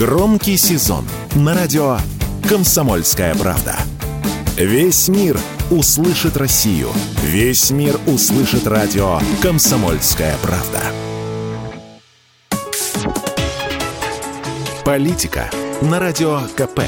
Громкий сезон на радио «Комсомольская правда». Весь мир услышит Россию. Весь мир услышит радио «Комсомольская правда». Политика на радио КП.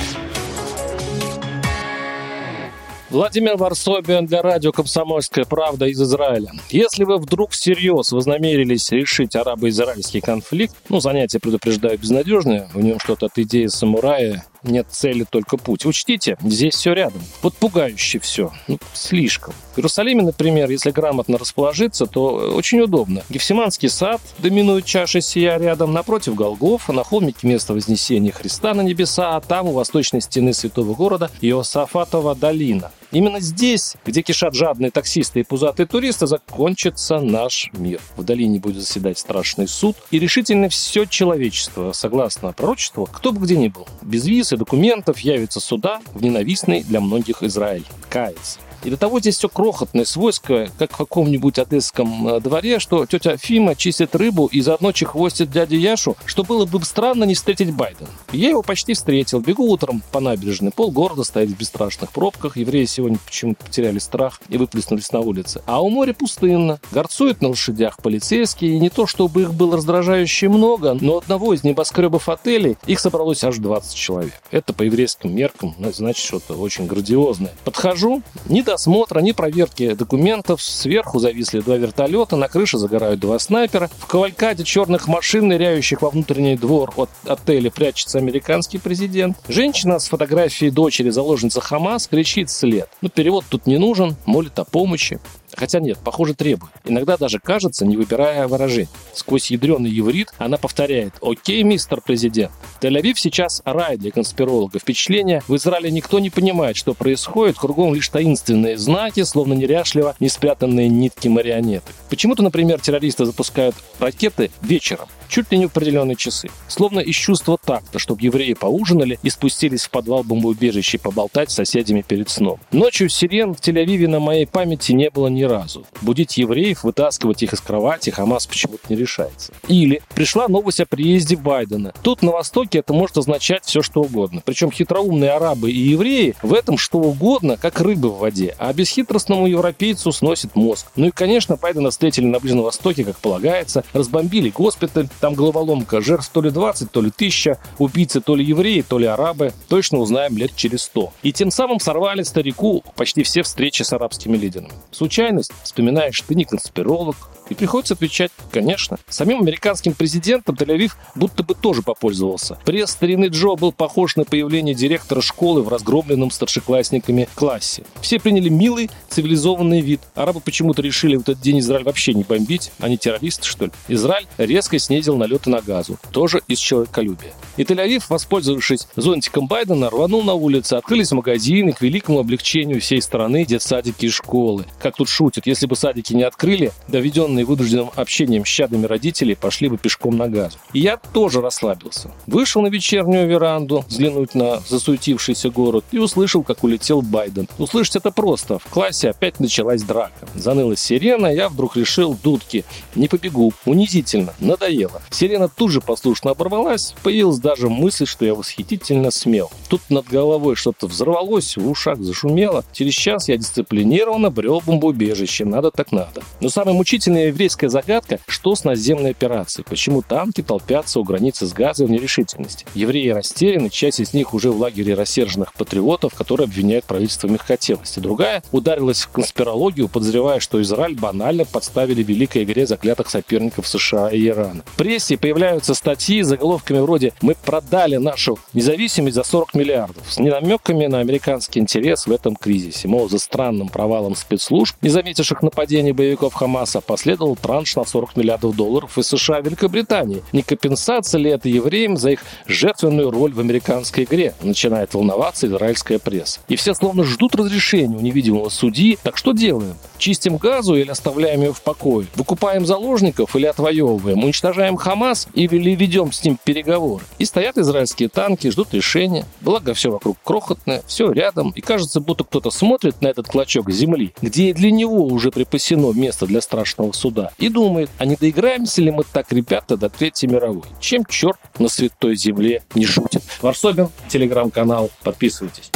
Владимир Варсобин для радио «Комсомольская правда» из Израиля. Если вы вдруг всерьез вознамерились решить арабо-израильский конфликт, ну, занятие, предупреждаю, безнадежное, в нем что-то от идеи самурая нет цели, только путь. Учтите, здесь все рядом. Вот пугающе все. Ну, слишком. В Иерусалиме, например, если грамотно расположиться, то очень удобно. Гефсиманский сад доминует чаша сия рядом, напротив Голгофа, на холмике место Вознесения Христа на небеса, а там у восточной стены святого города Иосафатова долина. Именно здесь, где кишат жадные таксисты и пузатые туристы, закончится наш мир. В долине будет заседать страшный суд, и решительно все человечество, согласно пророчеству, кто бы где ни был, без виз и документов явится суда в ненавистный для многих Израиль. Кается. И до того здесь все крохотное, свойское, как в каком-нибудь одесском э, дворе, что тетя Фима чистит рыбу и заодно чехвостит дядю Яшу, что было бы странно не встретить Байдена. Я его почти встретил. Бегу утром по набережной. Пол города стоит в бесстрашных пробках. Евреи сегодня почему-то потеряли страх и выплеснулись на улице. А у моря пустынно. Горцуют на лошадях полицейские. И не то, чтобы их было раздражающе много, но одного из небоскребов отелей их собралось аж 20 человек. Это по еврейским меркам ну, значит что-то очень грандиозное. Подхожу, не до досмотра, ни проверки документов. Сверху зависли два вертолета, на крыше загорают два снайпера. В кавалькаде черных машин, ныряющих во внутренний двор от отеля, прячется американский президент. Женщина с фотографией дочери заложницы Хамас кричит след. Ну, перевод тут не нужен, молит о помощи. Хотя нет, похоже, требует. Иногда даже кажется, не выбирая выражений. Сквозь ядреный еврит она повторяет «Окей, мистер президент». Тель-Авив сейчас рай для конспиролога. Впечатление, в Израиле никто не понимает, что происходит, кругом лишь таинственные знаки, словно неряшливо не спрятанные нитки марионеток. Почему-то, например, террористы запускают ракеты вечером, чуть ли не в определенные часы. Словно из чувства такта, чтобы евреи поужинали и спустились в подвал бомбоубежища поболтать с соседями перед сном. Ночью сирен в Тель-Авиве на моей памяти не было ни разу. Будить евреев, вытаскивать их из кровати Хамас почему-то не решается. Или пришла новость о приезде Байдена. Тут на Востоке это может означать все, что угодно. Причем хитроумные арабы и евреи в этом что угодно, как рыбы в воде. А бесхитростному европейцу сносит мозг. Ну и, конечно, Байдена встретили на Ближнем Востоке, как полагается, разбомбили госпиталь, там головоломка. Жертв то ли 20, то ли 1000. Убийцы то ли евреи, то ли арабы. Точно узнаем лет через 100. И тем самым сорвали старику почти все встречи с арабскими лидерами. Случайность? Вспоминаешь, ты не конспиролог, и приходится отвечать, конечно. Самим американским президентом Тель-Авив будто бы тоже попользовался. Пресс старины Джо был похож на появление директора школы в разгромленном старшеклассниками классе. Все приняли милый, цивилизованный вид. Арабы почему-то решили в этот день Израиль вообще не бомбить. Они террористы, что ли? Израиль резко снизил налеты на газу. Тоже из человеколюбия. И Тель-Авив, воспользовавшись зонтиком Байдена, рванул на улицы. Открылись магазины к великому облегчению всей страны, детсадики и школы. Как тут шутят, если бы садики не открыли, доведенные вынужденным общением с чадами родителей, пошли бы пешком на газу. И я тоже расслабился. Вышел на вечернюю веранду, взглянуть на засуетившийся город и услышал, как улетел Байден. Услышать это просто. В классе опять началась драка. Заныла сирена, я вдруг решил дудки. Не побегу. Унизительно. Надоело. Сирена тут же послушно оборвалась. Появилась даже мысль, что я восхитительно смел. Тут над головой что-то взорвалось, в ушах зашумело. Через час я дисциплинированно брел бомбоубежище. Надо так надо. Но самое мучительное еврейская загадка, что с наземной операцией, почему танки толпятся у границы с Газой в нерешительности. Евреи растеряны, часть из них уже в лагере рассерженных патриотов, которые обвиняют правительство в мягкотелости. Другая ударилась в конспирологию, подозревая, что Израиль банально подставили великой игре заклятых соперников США и Ирана. Прессе появляются статьи с заголовками вроде «Мы продали нашу независимость за 40 миллиардов» с ненамеками на американский интерес в этом кризисе. Мол, за странным провалом спецслужб, не заметивших нападение боевиков Хамаса, последовал транш на 40 миллиардов долларов из США и Великобритании. Не компенсация ли это евреям за их жертвенную роль в американской игре? Начинает волноваться израильская пресса. И все словно ждут разрешения у невидимого судьи. Так что делаем? Чистим газу или оставляем ее в покое? Выкупаем заложников или отвоевываем? Уничтожаем Хамас или ведем с ним переговоры. И стоят израильские танки, ждут решения. Благо, все вокруг крохотное, все рядом. И кажется, будто кто-то смотрит на этот клочок земли, где и для него уже припасено место для страшного суда, и думает, а не доиграемся ли мы так, ребята, до Третьей мировой? Чем черт на святой земле не шутит? Варсобин, телеграм-канал, подписывайтесь.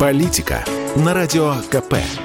Политика на радио КП.